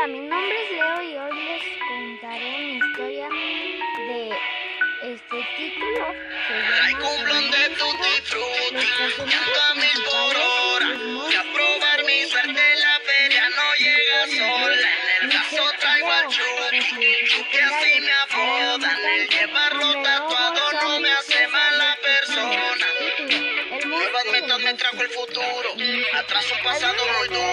Hola, mi nombre es Leo y hoy les contaré mi historia de este título. Traigo un blon de llanto a mil por hora. Fui a probar mi suerte, la feria no llega sola. En el brazo traigo al chuki, que así me apodan. El llevarlo tatuado no me hace mala persona. Nuevas metas me trajo el futuro, atrás un pasado muy duro.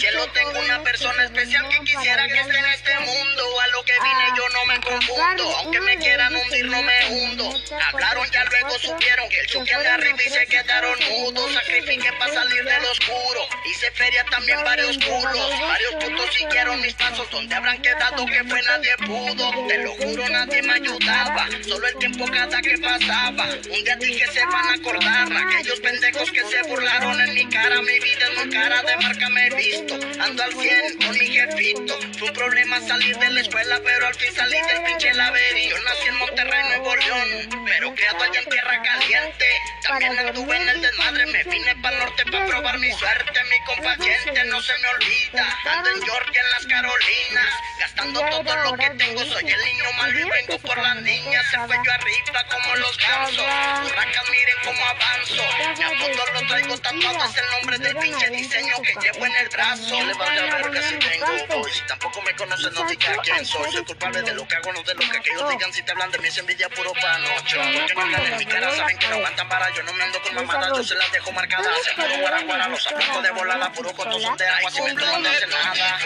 Cielo tengo una persona especial que quisiera que esté en este mundo. A lo que vine yo no me confundo, aunque me quieran hundir no me hundo. Hablaron ya luego supieron que el chuque de arriba y se quedaron mudos. Sacrifiqué para salir del oscuro, hice feria también varios culos. Varios putos siguieron mis pasos, donde habrán quedado que fue nadie pudo. Te lo juro nadie me ayudaba, solo el tiempo cada que pasaba. Un día dije se van a acordar, aquellos pendejos que se burlaron en mi cara. Mi vida es muy cara, de marca me he visto. Ando al 100 con mi jefito. Fue un problema salir de la escuela, pero al fin salí del pinche. Yo nací en Monterrey, Nuevo León, pero criado allá en tierra caliente. También en el desmadre, me vine para el norte para probar mi suerte. Mi compaciente no se me olvida. Ando en Georgia, en las Carolinas, gastando todo lo que tengo. Soy el niño malo y vengo por las niñas. El cuello arriba como los gansos. Burracas, miren cómo avanzo. Mi apodo lo traigo tatuado, es el nombre del pinche diseño que llevo en el brazo. Le vale a ver que si tengo. Si tampoco me conoces, no digas quién soy. Soy culpable de lo que hago, no de lo que aquellos digan. Si te hablan de mí, es envidia puro panocho. Porque no hablan en mi cara, saben que no aguantan para. Yo no me ando con mamadas, yo se las dejo marcadas. Se puro guaraguara, los aplaco de volada. Puro cotos son de agua, si me no hace nada.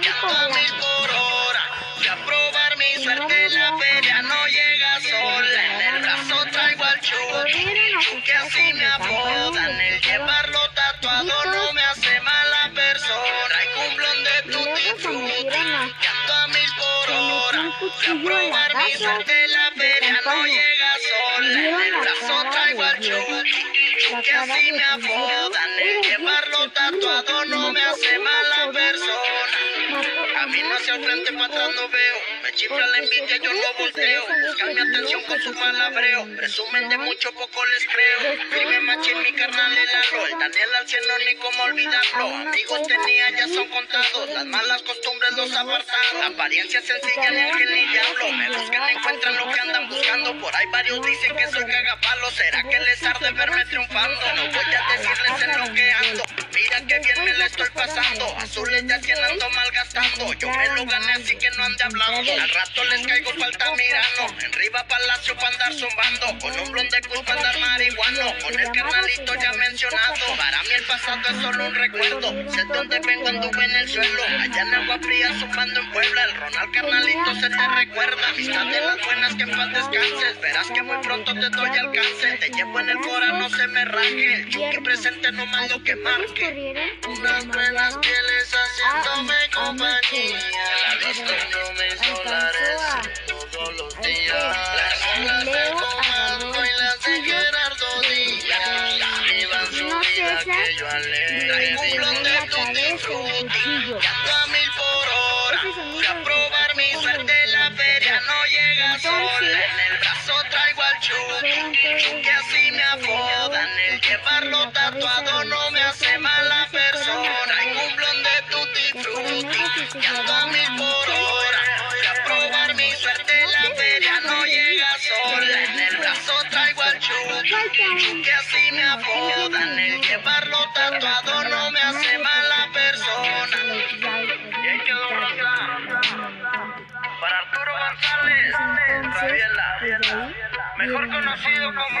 Llanto a mil por hora. Fui a probar mi suerte, la feria no llega sola. En el brazo traigo al chuki, que así me apodan. El llevarlo tatuado no me hace mala persona. Un blon de tutti frutti, llanto a mil por hora. Fui a probar mi suerte, la feria no llega traigo al chuki, que así me apodan. El llevarlo tatuado no frente, para atrás no veo. Me chifla la envidia, yo no volteo. Buscan mi atención con su malabreo. Presumen de mucho, poco les creo. Vive machín, mi carnal el. El Daniel al cielo, ni cómo olvidarlo. Amigos tenía, ya son contados. Las malas costumbres los apartaron. Apariencia sencilla, ni ángel ni diablo. Me buscan, encuentran lo que andan buscando. Por ahí varios dicen que soy cagapalo. ¿Será que les arde verme triunfando? No voy a decirles en lo que ando. Mira que bien me la estoy pasando. Azules ya cien ando malgastando. Yo me lo gané así que no ande hablando. Al rato les caigo falta mirando. En Riva Palacio para andar zumbando. Con un blon de cruz para andar marihuano. Con el carnalito ya mencionado. Para mí el pasado es solo un recuerdo. Sé de dónde vengo, anduve en el suelo. Allá en Agua Fría zumbando en Puebla. El Ronald carnalito se te recuerda. Amistad de las buenas que en paz descanses. Verás que muy pronto te doy alcance. Te llevo en el cora, no se me raje. El chuki presente no más lo que marque. Unas buenas pieles haciéndome compañía. La visto en mis dólares todos los días. Las olas de comando y las de Gerardo Díaz. Su vida que yo alegre. Traigo un blon de tutti frutti. Llanto a mil por hora. Fui a probar mi suerte, la feria no llega sola. En el brazo traigo al así me apodan. El llevarlo tatuado no que así me apodan. El llevarlo tatuado no me hace mala persona. Y ahí quedó. Para Arturo González, Rabiela, mejor conocido como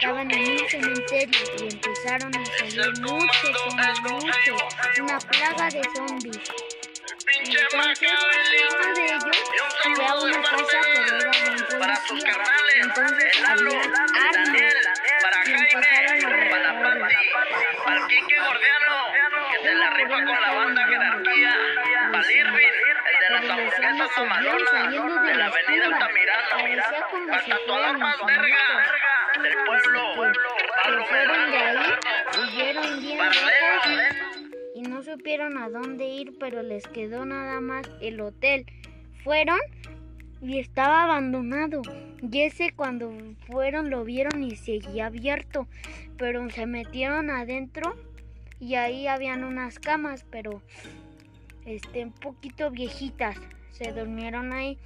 Estaban en un cementerio y empezaron a salir muchos, muchos, una plaga de zombies. Entonces, uno de ellos fue a una casa pero era bien Para sus policía. carnales, Entonces había para el Gordiano, que se la rifa con la banda jerarquía, para el Irving, el de las hamburguesas mamalonas, de la avenida Altamirano, para el tatuador más verga, del pueblo, Pablo fueron de ahí, Medrano, huyeron bien para lejos. Leo, y no supieron a dónde ir, pero les quedó nada más el hotel. Fueron y estaba abandonado. Y ese cuando fueron lo vieron y seguía abierto, pero se metieron adentro y ahí habían unas camas, pero este, un poquito viejitas. Se durmieron ahí.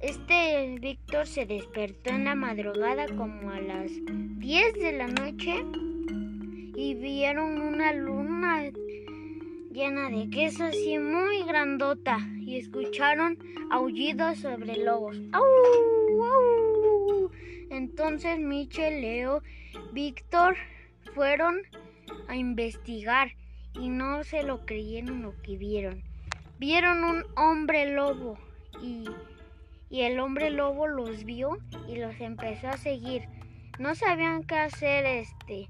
Este Víctor se despertó en la madrugada como a las 10 de la noche y vieron una luna llena de queso así muy grandota y escucharon aullidos sobre lobos. Entonces Michel, Leo, Víctor fueron a investigar y no se lo creyeron lo que vieron. Vieron un hombre lobo y, y el hombre lobo los vio y los empezó a seguir. No sabían qué hacer este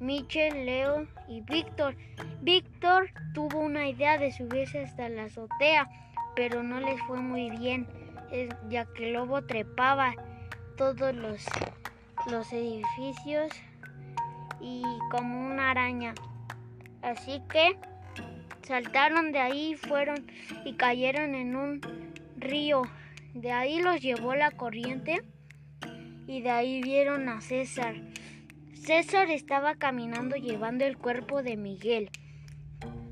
Michel, Leo y Víctor. Víctor tuvo una idea de subirse hasta la azotea, pero no les fue muy bien, ya que el lobo trepaba todos los, los edificios y como una araña. Así que saltaron de ahí fueron y cayeron en un río. De ahí los llevó la corriente y de ahí vieron a César. César estaba caminando llevando el cuerpo de Miguel.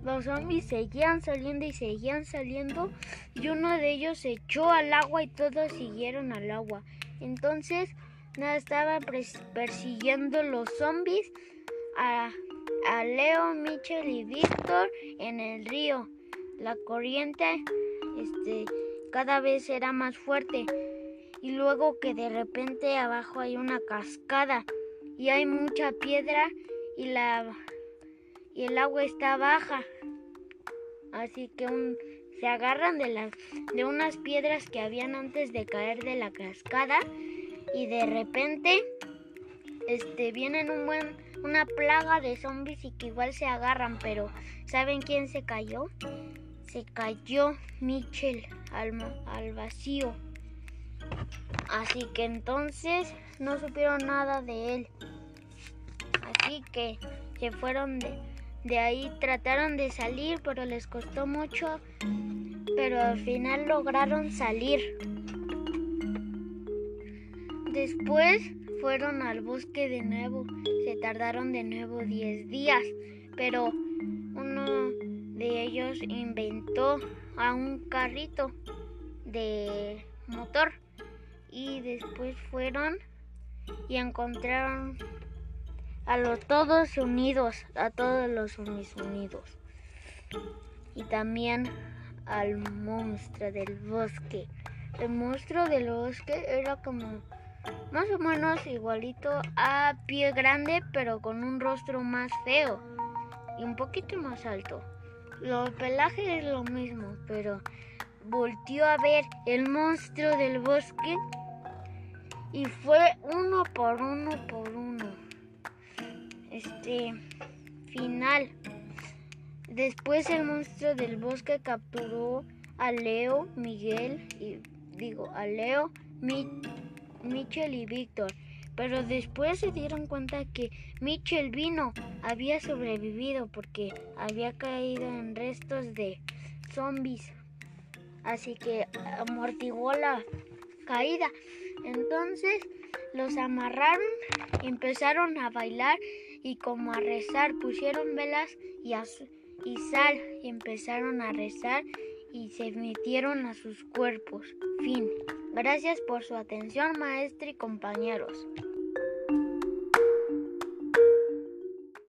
Los zombies seguían saliendo y seguían saliendo y uno de ellos se echó al agua y todos siguieron al agua. Entonces nada estaban persiguiendo los zombies a Leo, Michel y Víctor en el río. La corriente este, cada vez era más fuerte y luego que de repente abajo hay una cascada y hay mucha piedra y la y el agua está baja. Así que se agarran de de unas piedras que habían antes de caer de la cascada y de repente este vienen un buen una plaga de zombies y que igual se agarran, pero ¿saben quién se cayó? Se cayó Mitchell al, al vacío. Así que entonces no supieron nada de él. Así que se fueron de, de ahí, trataron de salir, pero les costó mucho. Pero al final lograron salir. Después fueron al bosque de nuevo. Se tardaron de nuevo 10 días, pero uno de ellos inventó a un carrito de motor y después fueron y encontraron a los todos unidos, a todos los unidos y también al monstruo del bosque. El monstruo del bosque era como más o menos igualito a pie grande, pero con un rostro más feo y un poquito más alto. Los pelaje es lo mismo, pero volteó a ver el monstruo del bosque y fue uno por uno por uno. Este final. Después el monstruo del bosque capturó a Leo, Miguel y digo a Leo, mi Mitchell y Víctor, pero después se dieron cuenta que Mitchell vino había sobrevivido porque había caído en restos de zombies. Así que amortiguó la caída. Entonces los amarraron, empezaron a bailar y como a rezar pusieron velas y, sal y empezaron a rezar y se metieron a sus cuerpos. Fin. Gracias por su atención, maestro y compañeros.